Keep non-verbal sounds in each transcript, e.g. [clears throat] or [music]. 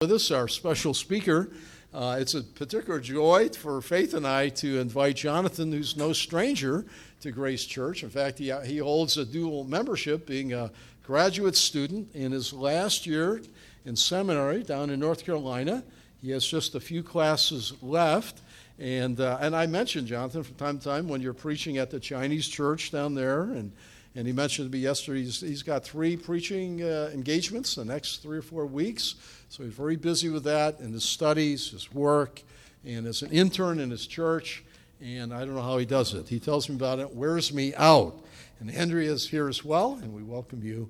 with us, our special speaker. Uh, it's a particular joy for Faith and I to invite Jonathan, who's no stranger to Grace Church. In fact, he, he holds a dual membership, being a graduate student in his last year in seminary down in North Carolina. He has just a few classes left. And, uh, and I mentioned, Jonathan, from time to time when you're preaching at the Chinese church down there and and he mentioned to me yesterday he's, he's got three preaching uh, engagements the next three or four weeks. So he's very busy with that and his studies, his work, and as an intern in his church. And I don't know how he does it. He tells me about it, wears me out. And Andrea is here as well, and we welcome you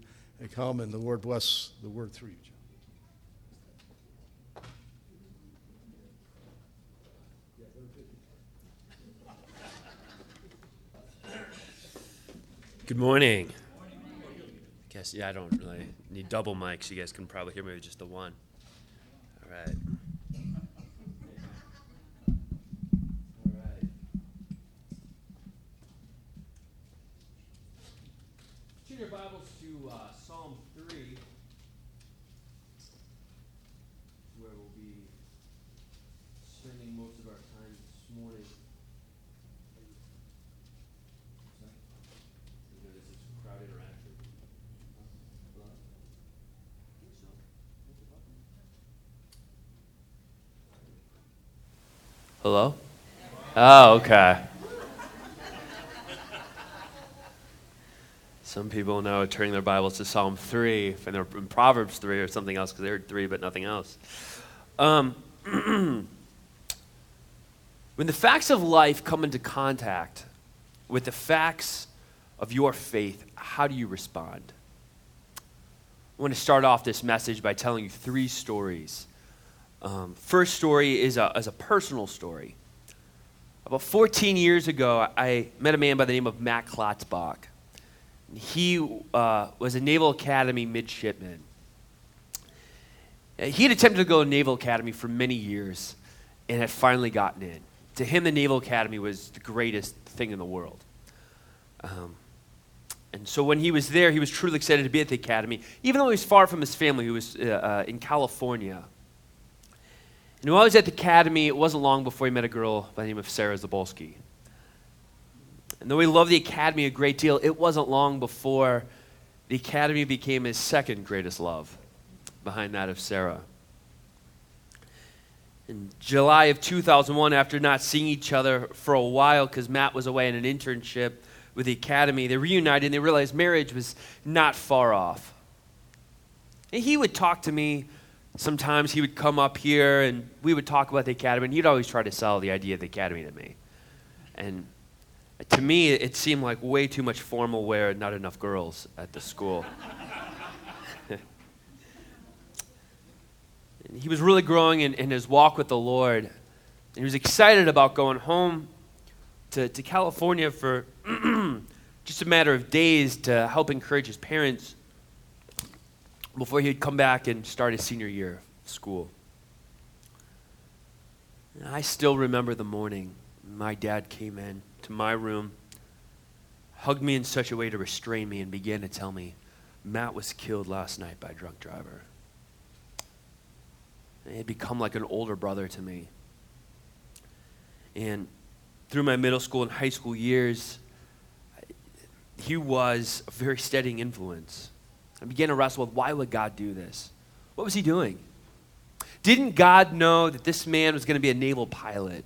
come, and the Lord bless the word through you. Good morning. I Guess yeah, I don't really need double mics. You guys can probably hear me with just the one. Right. All right. Turn your Bibles to uh, Psalm three, where we'll be spending most of our time this morning. Hello? Oh, okay. Some people know turning their Bibles to Psalm 3 and they're in Proverbs 3 or something else because they heard 3 but nothing else. Um, [clears throat] when the facts of life come into contact with the facts of your faith, how do you respond? I want to start off this message by telling you three stories um, first story is a, is a personal story. About 14 years ago, I met a man by the name of Matt Klotzbach. He uh, was a Naval Academy midshipman. He had attempted to go to Naval Academy for many years and had finally gotten in. To him, the Naval Academy was the greatest thing in the world. Um, and so when he was there, he was truly excited to be at the academy, even though he was far from his family, he was uh, uh, in California. And while he was at the academy, it wasn't long before he met a girl by the name of Sarah Zabolski. And though he loved the academy a great deal, it wasn't long before the academy became his second greatest love, behind that of Sarah. In July of 2001, after not seeing each other for a while because Matt was away on an internship with the academy, they reunited and they realized marriage was not far off. And he would talk to me sometimes he would come up here and we would talk about the academy, and he'd always try to sell the idea of the academy to me. And to me, it seemed like way too much formal wear and not enough girls at the school. [laughs] he was really growing in, in his walk with the Lord. And he was excited about going home to, to California for [clears throat] just a matter of days to help encourage his parents before he'd come back and start his senior year of school. And I still remember the morning my dad came in to my room, hugged me in such a way to restrain me, and began to tell me Matt was killed last night by a drunk driver. He had become like an older brother to me. And through my middle school and high school years, he was a very steadying influence. I began to wrestle with why would God do this? What was he doing? Didn't God know that this man was going to be a naval pilot?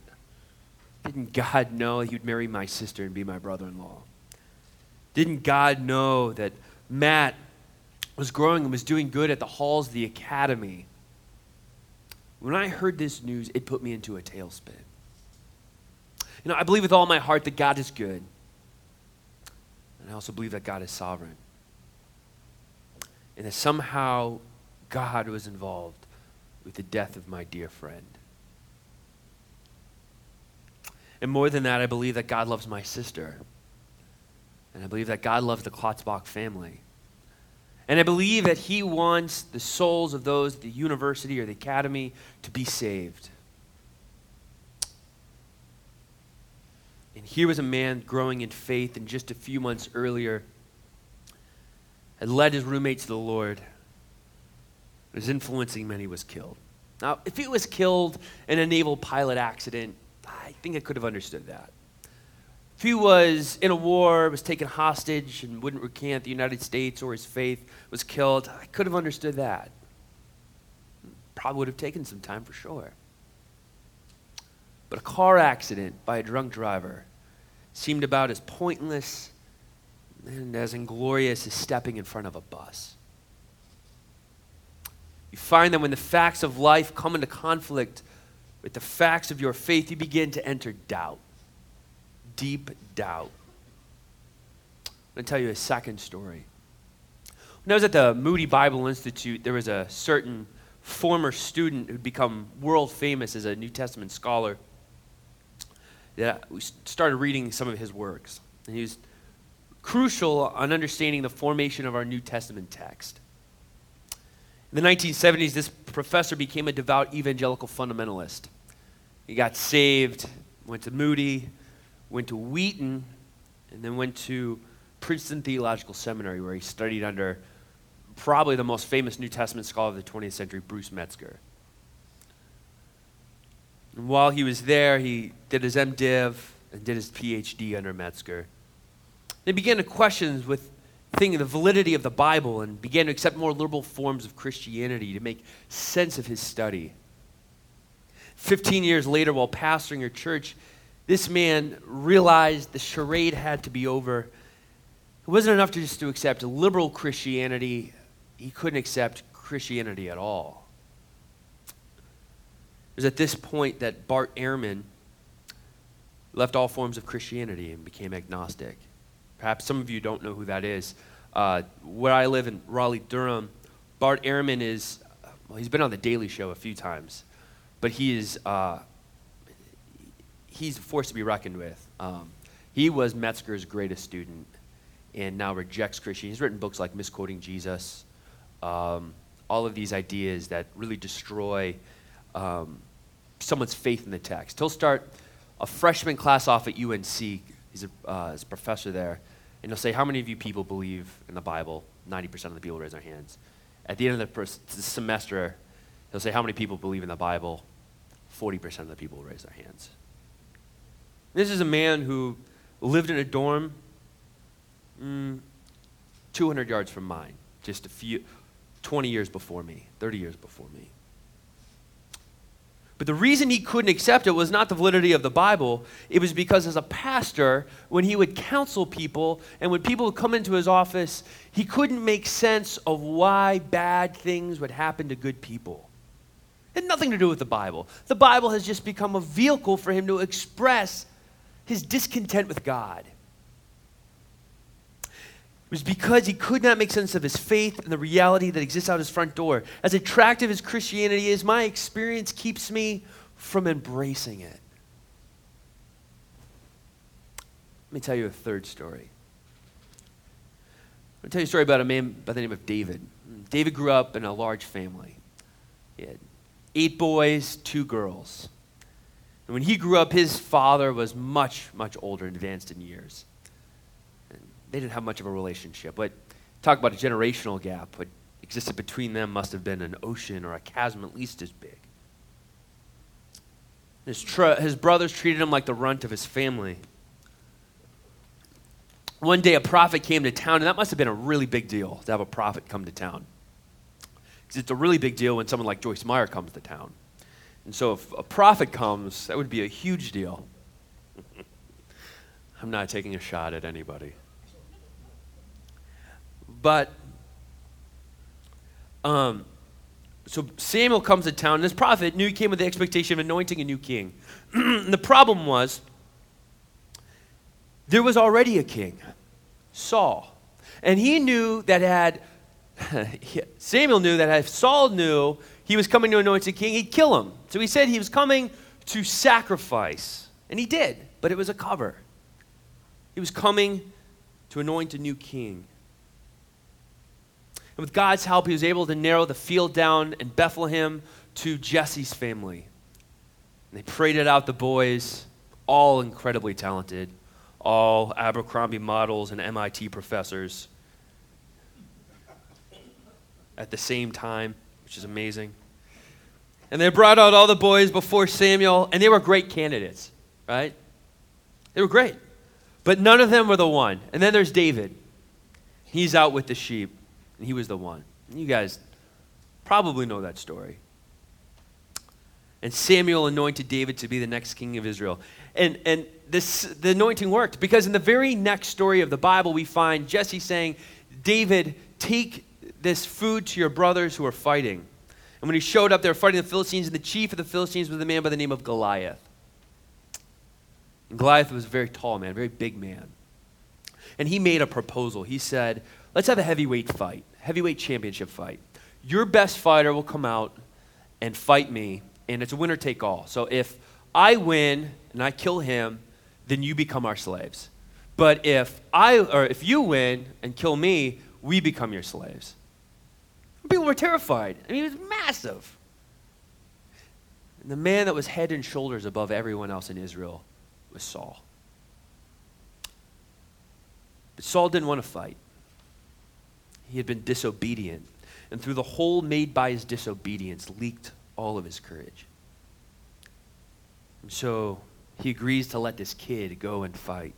Didn't God know he would marry my sister and be my brother in law? Didn't God know that Matt was growing and was doing good at the halls of the academy? When I heard this news, it put me into a tailspin. You know, I believe with all my heart that God is good. And I also believe that God is sovereign and that somehow God was involved with the death of my dear friend. And more than that, I believe that God loves my sister. And I believe that God loves the Klotzbach family. And I believe that He wants the souls of those at the university or the academy to be saved. And here was a man growing in faith, and just a few months earlier, had led his roommate to the Lord, was influencing many, was killed. Now, if he was killed in a naval pilot accident, I think I could have understood that. If he was in a war, was taken hostage, and wouldn't recant the United States or his faith, was killed, I could have understood that. Probably would have taken some time for sure. But a car accident by a drunk driver seemed about as pointless and as inglorious as stepping in front of a bus. You find that when the facts of life come into conflict with the facts of your faith, you begin to enter doubt, deep doubt. I'm going to tell you a second story. When I was at the Moody Bible Institute, there was a certain former student who'd become world famous as a New Testament scholar. That we started reading some of his works. And he was crucial on understanding the formation of our New Testament text. In the 1970s, this professor became a devout evangelical fundamentalist. He got saved, went to Moody, went to Wheaton, and then went to Princeton Theological Seminary, where he studied under probably the most famous New Testament scholar of the 20th century, Bruce Metzger. And while he was there, he did his MDiv and did his PhD under Metzger. They began to question with thinking the validity of the Bible and began to accept more liberal forms of Christianity to make sense of his study. Fifteen years later, while pastoring a church, this man realized the charade had to be over. It wasn't enough to just to accept liberal Christianity, he couldn't accept Christianity at all. It was at this point that Bart Ehrman left all forms of Christianity and became agnostic. Perhaps some of you don't know who that is. Uh, where I live in Raleigh, Durham, Bart Ehrman is, well, he's been on The Daily Show a few times, but he is, uh, he's a force to be reckoned with. Um, he was Metzger's greatest student and now rejects Christianity. He's written books like Misquoting Jesus, um, all of these ideas that really destroy um, someone's faith in the text. He'll start a freshman class off at UNC. He's a, uh, he's a professor there and he'll say, How many of you people believe in the Bible? 90% of the people raise their hands. At the end of the, first, semester, he'll say, How many people believe in the Bible? 40% of the people raise their hands. This is a man who lived in a dorm mm, 200 yards from mine, just a few, 20 years before me, 30 years before me. But the reason he couldn't accept it was not the validity of the Bible. It was because, as a pastor, when he would counsel people and when people would come into his office, he couldn't make sense of why bad things would happen to good people. It had nothing to do with the Bible. The Bible has just become a vehicle for him to express his discontent with God was because he could not make sense of his faith and the reality that exists out his front door. As attractive as Christianity is, my experience keeps me from embracing it. Let me tell you a third story. I'm going to tell you a story about a man by the name of David. David grew up in a large family. He had eight boys, two girls. And when he grew up, his father was much, much older and advanced in years they didn't have much of a relationship. But talk about a generational gap. What existed between them must have been an ocean or a chasm at least as big. His, tr- his brothers treated him like the runt of his family. One day, a prophet came to town, and that must have been a really big deal to have a prophet come to town. Because it's a really big deal when someone like Joyce Meyer comes to town. And so, if a prophet comes, that would be a huge deal. [laughs] I'm not taking a shot at anybody. But um, so Samuel comes to town, and this prophet knew he came with the expectation of anointing a new king. [clears throat] the problem was there was already a king, Saul. And he knew that had [laughs] Samuel knew that if Saul knew he was coming to anoint a king, he'd kill him. So he said he was coming to sacrifice. And he did, but it was a cover. He was coming to anoint a new king. And with God's help, he was able to narrow the field down in Bethlehem to Jesse's family. And they paraded out the boys, all incredibly talented, all Abercrombie models and MIT professors at the same time, which is amazing. And they brought out all the boys before Samuel, and they were great candidates, right? They were great. But none of them were the one. And then there's David. He's out with the sheep, and he was the one. You guys probably know that story. And Samuel anointed David to be the next king of Israel. And, and this, the anointing worked because in the very next story of the Bible, we find Jesse saying, David, take this food to your brothers who are fighting. And when he showed up, they were fighting the Philistines, and the chief of the Philistines was a man by the name of Goliath. And Goliath was a very tall man, a very big man. And he made a proposal. He said, Let's have a heavyweight fight, heavyweight championship fight. Your best fighter will come out and fight me, and it's a winner take all. So if I win and I kill him, then you become our slaves. But if I or if you win and kill me, we become your slaves. People were terrified. I mean, it was massive. And the man that was head and shoulders above everyone else in Israel was Saul. But Saul didn't want to fight. He had been disobedient. And through the hole made by his disobedience, leaked all of his courage. And so he agrees to let this kid go and fight.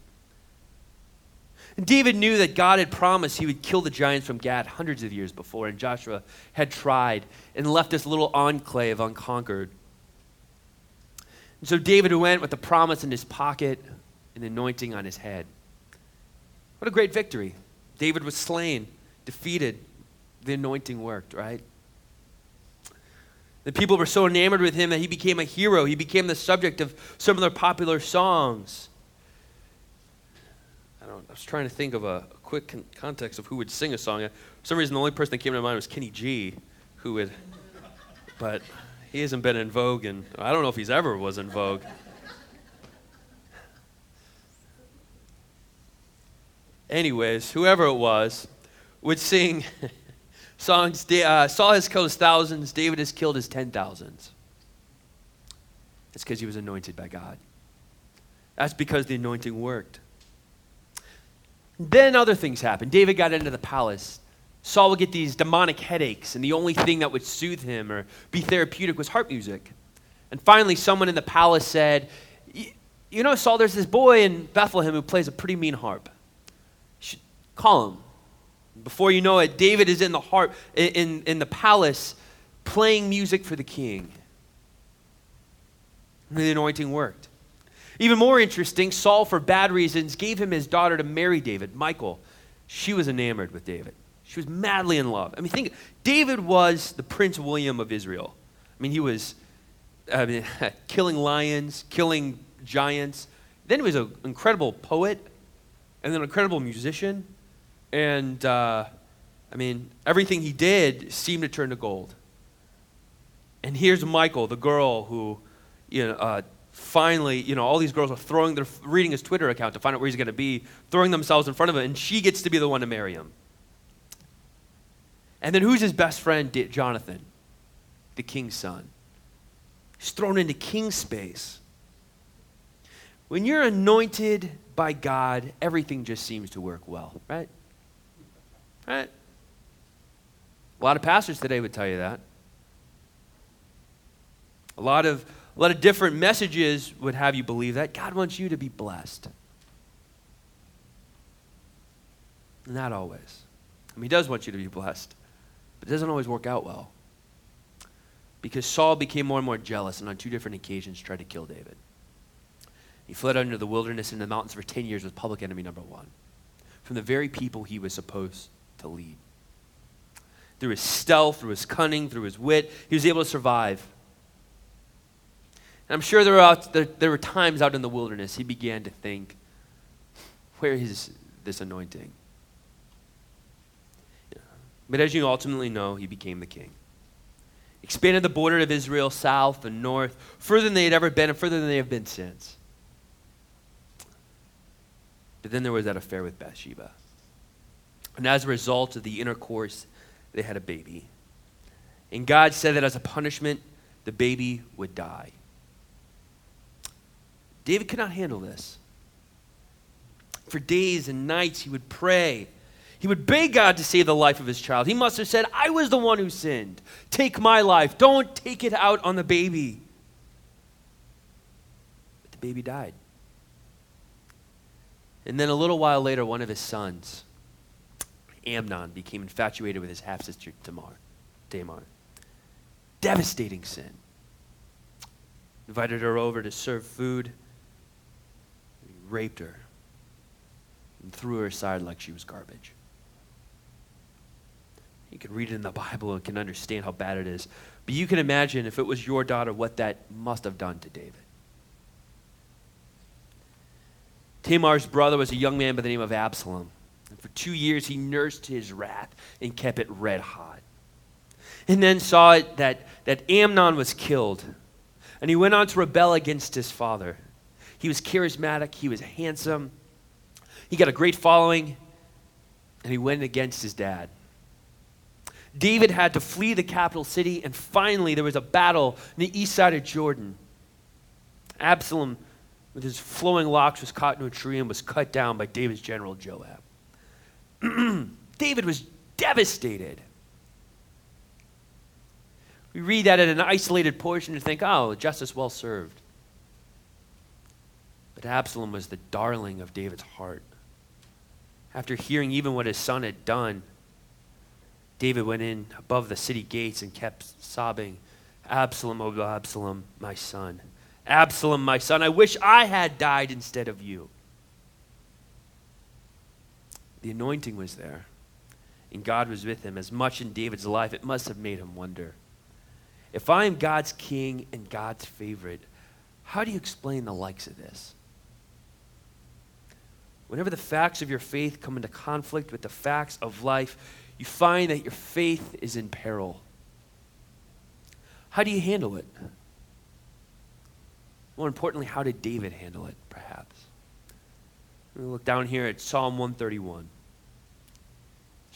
And David knew that God had promised he would kill the giants from Gath hundreds of years before, and Joshua had tried and left this little enclave unconquered. And so David went with the promise in his pocket and anointing on his head. What a great victory. David was slain, defeated. The anointing worked, right? The people were so enamored with him that he became a hero. He became the subject of some of their popular songs. I, don't, I was trying to think of a, a quick con- context of who would sing a song. Uh, for some reason, the only person that came to mind was Kenny G, who would, but he hasn't been in vogue, and I don't know if he's ever was in vogue. Anyways, whoever it was would sing [laughs] songs. Uh, Saul has killed his thousands, David has killed his ten thousands. That's because he was anointed by God. That's because the anointing worked. Then other things happened. David got into the palace. Saul would get these demonic headaches, and the only thing that would soothe him or be therapeutic was harp music. And finally, someone in the palace said, You know, Saul, there's this boy in Bethlehem who plays a pretty mean harp. You should call him. Before you know it, David is in the harp in, in the palace playing music for the king. And the anointing worked. Even more interesting, Saul, for bad reasons, gave him his daughter to marry David, Michal. She was enamored with David. She was madly in love. I mean, think, David was the Prince William of Israel. I mean, he was I mean, [laughs] killing lions, killing giants. Then he was an incredible poet and an incredible musician. And, uh, I mean, everything he did seemed to turn to gold. And here's Michal, the girl who, you know, uh, finally, you know, all these girls are throwing, they're reading his Twitter account to find out where he's going to be, throwing themselves in front of him, and she gets to be the one to marry him. And then who's his best friend? Jonathan, the king's son. He's thrown into king space. When you're anointed by God, everything just seems to work well, right? Right? A lot of pastors today would tell you that. A lot of a lot of different messages would have you believe that. God wants you to be blessed. Not always. I mean, he does want you to be blessed, but it doesn't always work out well. Because Saul became more and more jealous and on two different occasions tried to kill David. He fled under the wilderness in the mountains for 10 years with public enemy number one from the very people he was supposed to lead. Through his stealth, through his cunning, through his wit, he was able to survive. And I'm sure there were, out, there, there were times out in the wilderness he began to think, where is this anointing? But as you ultimately know, he became the king. Expanded the border of Israel south and north, further than they had ever been and further than they have been since. But then there was that affair with Bathsheba. And as a result of the intercourse, they had a baby. And God said that as a punishment, the baby would die. David could not handle this. For days and nights, he would pray. He would beg God to save the life of his child. He must have said, I was the one who sinned. Take my life. Don't take it out on the baby. But the baby died. And then a little while later, one of his sons, Amnon, became infatuated with his half sister Tamar. Tamar. Devastating sin. Invited her over to serve food. He raped her and threw her aside like she was garbage. You can read it in the Bible and can understand how bad it is. But you can imagine if it was your daughter, what that must have done to David. Tamar's brother was a young man by the name of Absalom. For two years, he nursed his wrath and kept it red hot. And then saw it that, that Amnon was killed. And he went on to rebel against his father. He was charismatic, he was handsome, he got a great following, and he went against his dad. David had to flee the capital city, and finally there was a battle on the east side of Jordan. Absalom, with his flowing locks, was caught in a tree and was cut down by David's general Joab. [clears throat] David was devastated. We read that in an isolated portion and think, oh, justice well served. But Absalom was the darling of David's heart. After hearing even what his son had done, David went in above the city gates and kept sobbing, Absalom, oh Absalom, my son. Absalom, my son, I wish I had died instead of you. The anointing was there, and God was with him. As much in David's life, it must have made him wonder if I am God's king and God's favorite, how do you explain the likes of this? Whenever the facts of your faith come into conflict with the facts of life, you find that your faith is in peril. How do you handle it? More importantly, how did David handle it, perhaps? Look down here at Psalm 131.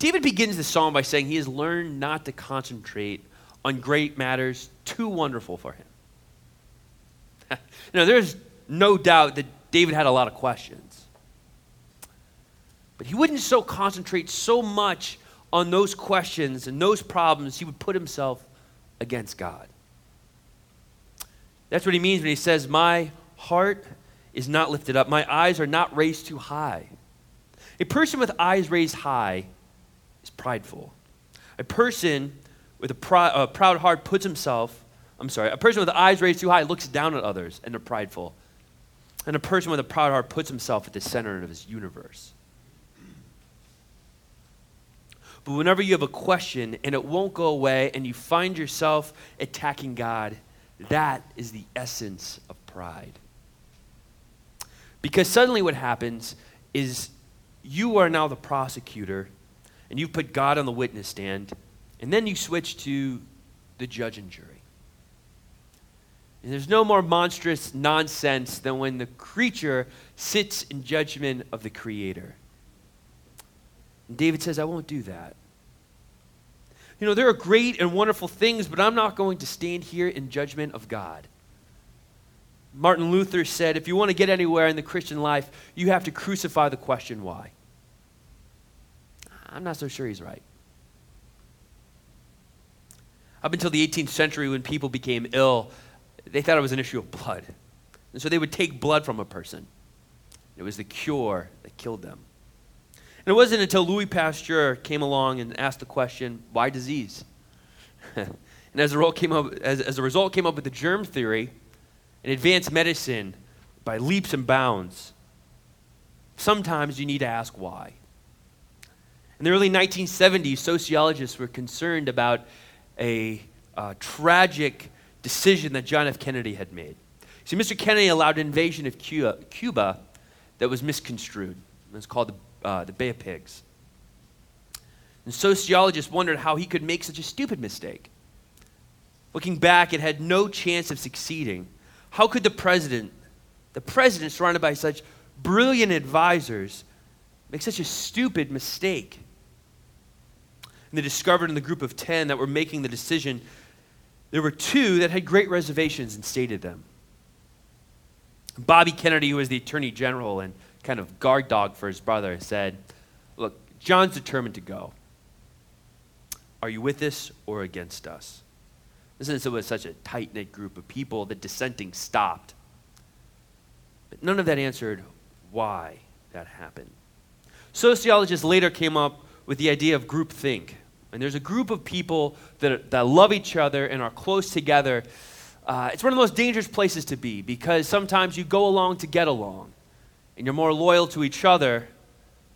David begins the psalm by saying he has learned not to concentrate on great matters too wonderful for him. [laughs] now, there's no doubt that David had a lot of questions. But he wouldn't so concentrate so much on those questions and those problems, he would put himself against God. That's what he means when he says, My heart is not lifted up, my eyes are not raised too high. A person with eyes raised high prideful. A person with a, a proud heart puts himself, I'm sorry, a person with eyes raised too high looks down at others and they're prideful. And a person with a proud heart puts himself at the center of his universe. But whenever you have a question and it won't go away and you find yourself attacking God, that is the essence of pride. Because suddenly what happens is you are now the prosecutor and you put God on the witness stand, and then you switch to the judge and jury. And there's no more monstrous nonsense than when the creature sits in judgment of the creator. And David says, I won't do that. You know, there are great and wonderful things, but I'm not going to stand here in judgment of God. Martin Luther said, if you want to get anywhere in the Christian life, you have to crucify the question why. I'm not so sure he's right. Up until the 18th century, when people became ill, they thought it was an issue of blood. And so they would take blood from a person. It was the cure that killed them. And it wasn't until Louis Pasteur came along and asked the question, why disease? [laughs] and as a, came up, as, as a result, came up with the germ theory and advanced medicine by leaps and bounds. Sometimes you need to ask why. In the early 1970s, sociologists were concerned about a uh, tragic decision that John F. Kennedy had made. See, Mr. Kennedy allowed an invasion of Cuba, Cuba that was misconstrued. It was called the uh, the Bay of Pigs. And sociologists wondered how he could make such a stupid mistake. Looking back, it had no chance of succeeding. How could the president, the president surrounded by such brilliant advisors, make such a stupid mistake? And they discovered in the group of 10 that were making the decision, there were two that had great reservations and stated them. Bobby Kennedy, who was the attorney general and kind of guard dog for his brother, said, Look, John's determined to go. Are you with us or against us? Since it was such a tight knit group of people, the dissenting stopped. But none of that answered why that happened. Sociologists later came up with the idea of groupthink. And there's a group of people that, that love each other and are close together. Uh, it's one of the most dangerous places to be because sometimes you go along to get along, and you're more loyal to each other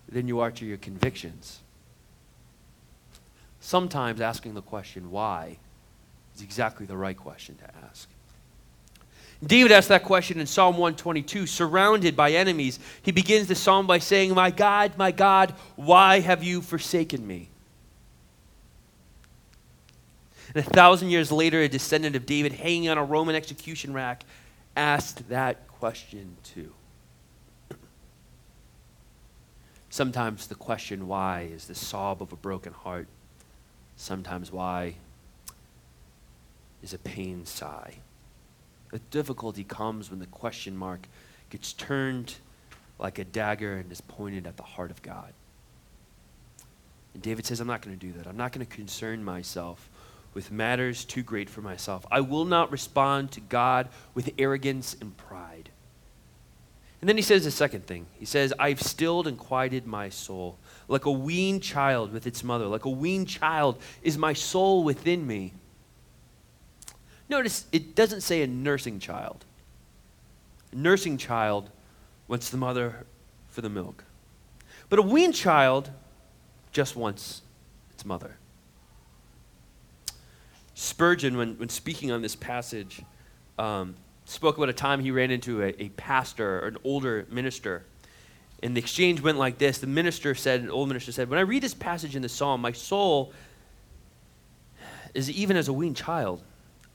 than you are to your convictions. Sometimes asking the question, why, is exactly the right question to ask. David asked that question in Psalm 122, surrounded by enemies. He begins the psalm by saying, My God, my God, why have you forsaken me? And a thousand years later, a descendant of David hanging on a Roman execution rack asked that question too. [clears throat] Sometimes the question why is the sob of a broken heart. Sometimes why is a pain sigh. The difficulty comes when the question mark gets turned like a dagger and is pointed at the heart of God. And David says, I'm not going to do that. I'm not going to concern myself with matters too great for myself. I will not respond to God with arrogance and pride. And then he says the second thing. He says, I've stilled and quieted my soul. Like a weaned child with its mother, like a weaned child is my soul within me. Notice it doesn't say a nursing child. A nursing child wants the mother for the milk. But a weaned child just wants its mother. Spurgeon, when, when speaking on this passage, um, spoke about a time he ran into a, a pastor or an older minister. And the exchange went like this. The minister said, an old minister said, When I read this passage in the psalm, my soul is even as a weaned child.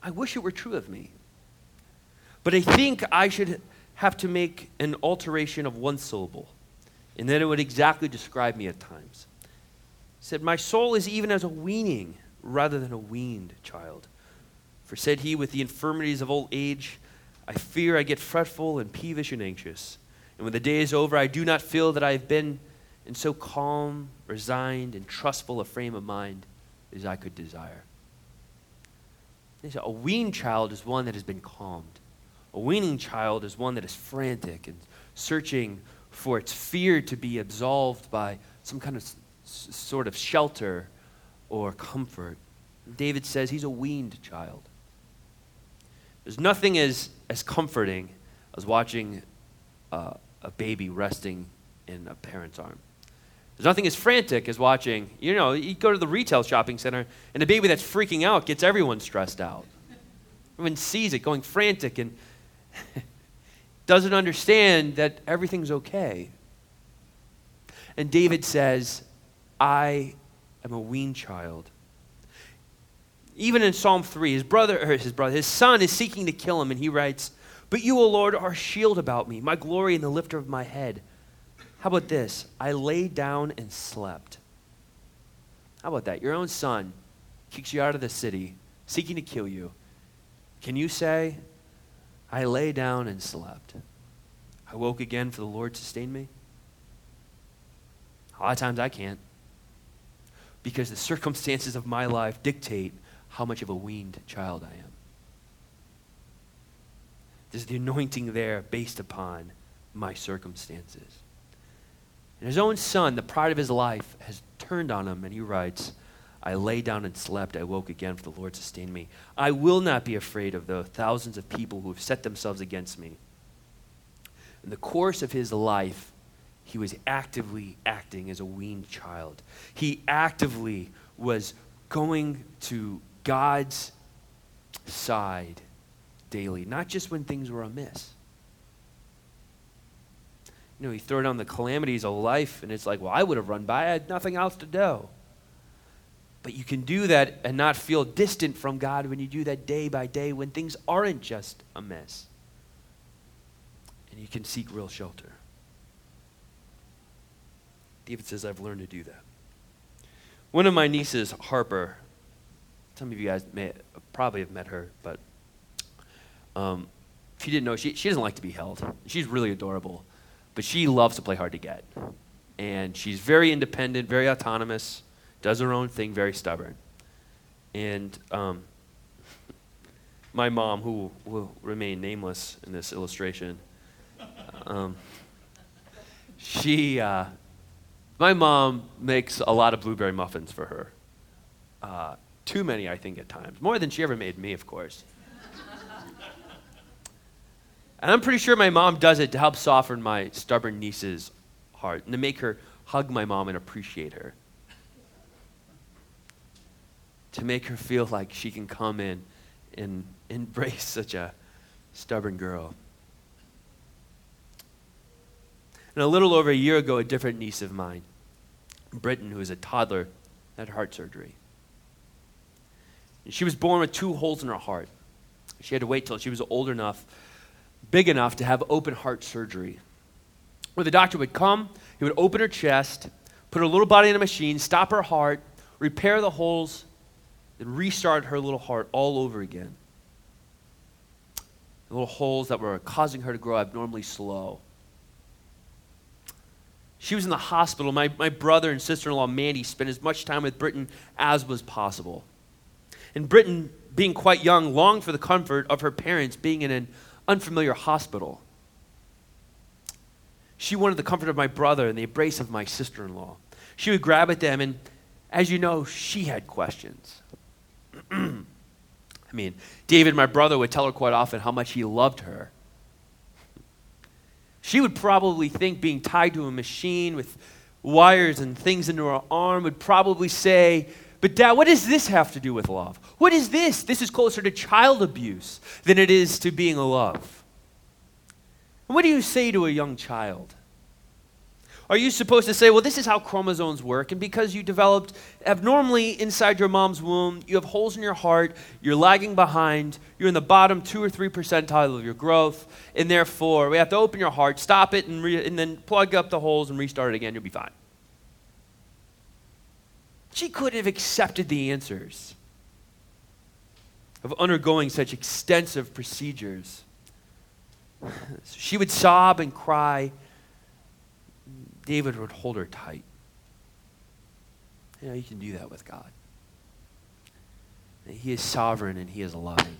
I wish it were true of me. But I think I should have to make an alteration of one syllable, and then it would exactly describe me at times. He said, My soul is even as a weaning rather than a weaned child. For said he, with the infirmities of old age, I fear I get fretful and peevish and anxious. And when the day is over, I do not feel that I have been in so calm, resigned, and trustful a frame of mind as I could desire. A weaned child is one that has been calmed. A weaning child is one that is frantic and searching for its fear to be absolved by some kind of s- sort of shelter or comfort. David says he's a weaned child. There's nothing as, as comforting as watching uh, a baby resting in a parent's arm. There's nothing as frantic as watching, you know, you go to the retail shopping center and a baby that's freaking out gets everyone stressed out. Everyone sees it going frantic and [laughs] doesn't understand that everything's okay. And David says, I am a weaned child. Even in Psalm 3, his brother, his brother, his son is seeking to kill him, and he writes, But you, O Lord, are shield about me, my glory and the lifter of my head. How about this? I lay down and slept. How about that? Your own son kicks you out of the city, seeking to kill you. Can you say, I lay down and slept? I woke again for the Lord sustained me? A lot of times I can't. Because the circumstances of my life dictate how much of a weaned child I am. There's the anointing there based upon my circumstances. And his own son, the pride of his life, has turned on him, and he writes, I lay down and slept. I woke again, for the Lord sustained me. I will not be afraid of the thousands of people who have set themselves against me. In the course of his life, he was actively acting as a weaned child. He actively was going to God's side daily, not just when things were amiss. You know, you throw down the calamities of life, and it's like, well, I would have run by. I had nothing else to do. But you can do that and not feel distant from God when you do that day by day when things aren't just a mess. And you can seek real shelter. David says, I've learned to do that. One of my nieces, Harper, some of you guys may probably have met her, but um, if you didn't know, she, she doesn't like to be held. She's really adorable, but she loves to play hard to get. And she's very independent, very autonomous, does her own thing, very stubborn. And um, [laughs] my mom, who will remain nameless in this illustration, um, she, uh, my mom makes a lot of blueberry muffins for her. Uh, too many, I think, at times. More than she ever made me, of course. and I'm pretty sure my mom does it to help soften my stubborn niece's heart and to make her hug my mom and appreciate her. To make her feel like she can come in and embrace [laughs] such a stubborn girl. And a little over a year ago, a different niece of mine Britain, who was a toddler, had heart surgery. And she was born with two holes in her heart. She had to wait till she was old enough, big enough to have open heart surgery. Where the doctor would come, he would open her chest, put her little body in a machine, stop her heart, repair the holes, then restart her little heart all over again. The little holes that were causing her to grow abnormally slow. She was in the hospital. My, my brother and sister in law, Mandy, spent as much time with Britain as was possible. And Britain, being quite young, longed for the comfort of her parents being in an unfamiliar hospital. She wanted the comfort of my brother and the embrace of my sister in law. She would grab at them, and as you know, she had questions. [clears throat] I mean, David, my brother, would tell her quite often how much he loved her she would probably think being tied to a machine with wires and things into her arm would probably say, But dad, what does this have to do with love? What is this? This is closer to child abuse than it is to being a love. And what do you say to a young child? Are you supposed to say, well, this is how chromosomes work, and because you developed abnormally inside your mom's womb, you have holes in your heart, you're lagging behind, you're in the bottom two or three percentile of your growth, and therefore we have to open your heart, stop it, and, re- and then plug up the holes and restart it again, you'll be fine. She couldn't have accepted the answers of undergoing such extensive procedures. [sighs] She would sob and cry David would hold her tight. You know, you can do that with God. He is sovereign and He is loving.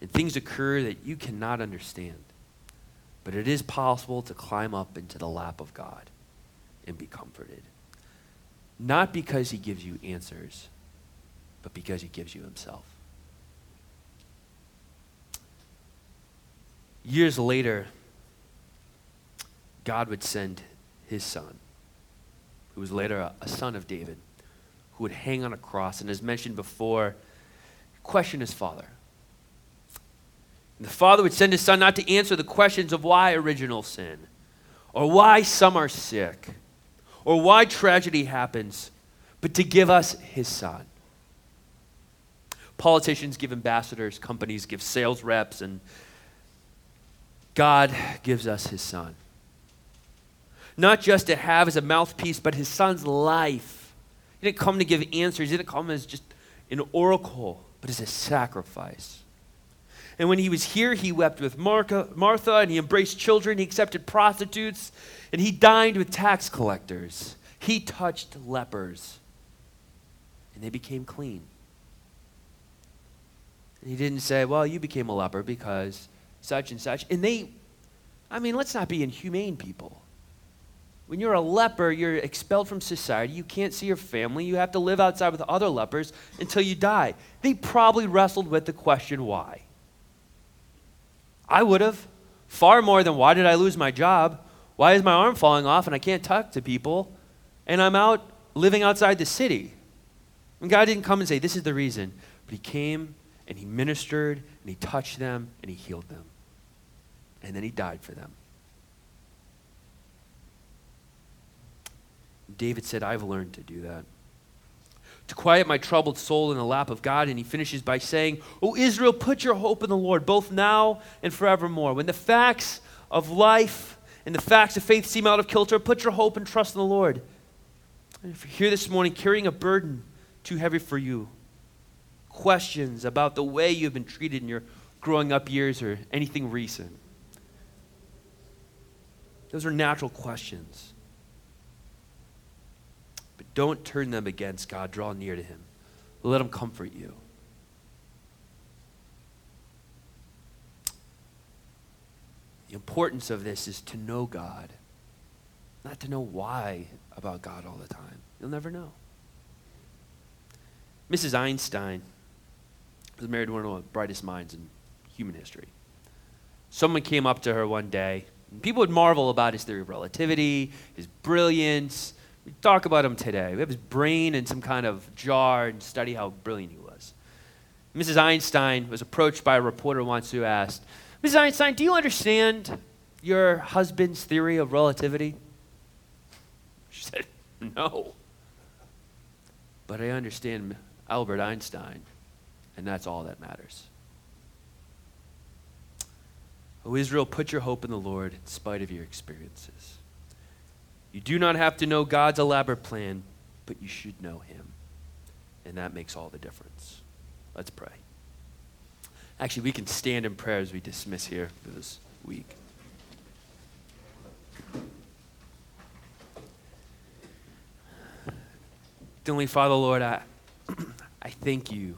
And things occur that you cannot understand. But it is possible to climb up into the lap of God and be comforted. Not because He gives you answers, but because He gives you Himself. Years later, God would send his son, who was later a, a son of David, who would hang on a cross, and as mentioned before, question his father. And the father would send his son not to answer the questions of why original sin, or why some are sick, or why tragedy happens, but to give us his son. Politicians give ambassadors, companies give sales reps, and God gives us his son not just to have as a mouthpiece, but his son's life. He didn't come to give answers, he didn't come as just an oracle, but as a sacrifice. And when he was here, he wept with Martha, Martha and he embraced children, he accepted prostitutes, and he dined with tax collectors. He touched lepers, and they became clean. And he didn't say, Well, you became a leper because such and such. And they, I mean, let's not be inhumane people. When you're a leper, you're expelled from society. You can't see your family. You have to live outside with other lepers until you die. They probably wrestled with the question why. I would have. Far more than why did I lose my job? Why is my arm falling off and I can't talk to people? And I'm out living outside the city. And God didn't come and say, This is the reason. But He came and He ministered and He touched them and He healed them. And then He died for them. David said, I've learned to do that. to quiet my troubled soul in the lap of God. And he finishes by saying, O Israel, put your hope in the Lord, both now and forevermore. When the facts of life and the facts of faith seem out of kilter, put your hope and trust in the Lord. And if you're here this morning carrying a burden too heavy for you, questions about the way you've been treated in your growing up years or anything recent, those are natural questions. Don't turn them against God. Draw near to Him. Let Him comfort you. The importance of this is to know God, not to know why about God all the time. You'll never know. Mrs. Einstein was married to one of the brightest minds in human history. Someone came up to her one day. people would marvel about his theory of relativity, his brilliance. Talk about him today. We have his brain in some kind of jar and study how brilliant he was. Mrs. Einstein was approached by a reporter once who asked, Mrs. Einstein, do you understand your husband's theory of relativity? She said, No. But I understand Albert Einstein, and that's all that matters. O Israel, put your hope in the Lord in spite of your experiences. You do not have to know God's elaborate plan, but you should know Him. And that makes all the difference. Let's pray. Actually, we can stand in prayer as we dismiss here for this week. Heavenly Father, Lord, I, [clears throat] I thank you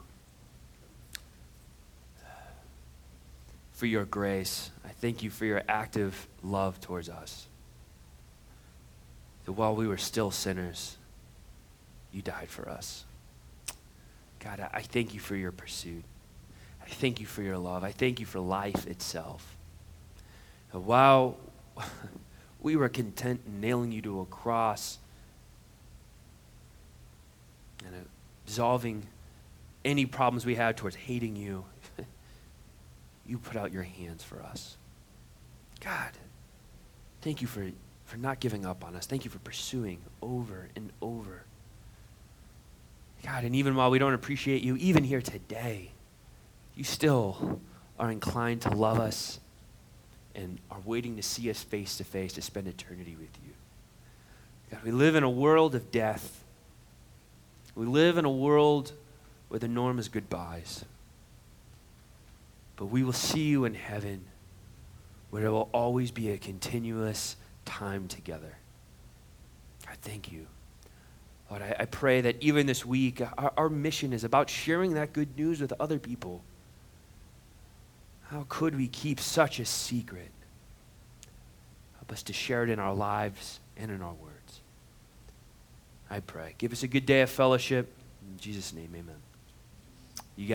for your grace. I thank you for your active love towards us. That while we were still sinners, you died for us. God, I, thank you for your pursuit. I thank you for your love. I thank you for life itself. And while [laughs] we were content in nailing you to a cross and uh, absolving any problems we had towards hating you, [laughs] you put out your hands for us. God, thank you for, for not giving up on us. Thank you for pursuing over and over. God, and even while we don't appreciate you, even here today, you still are inclined to love us and are waiting to see us face to face to spend eternity with you. God, we live in a world of death. We live in a world where the norm is goodbyes. But we will see you in heaven where there will always be a continuous time together. God, thank you. Lord, I, I pray that even this week, our, our mission is about sharing that good news with other people. How could we keep such a secret? Help us to share it in our lives and in our words. I pray. Give us a good day of fellowship. In Jesus' name, amen.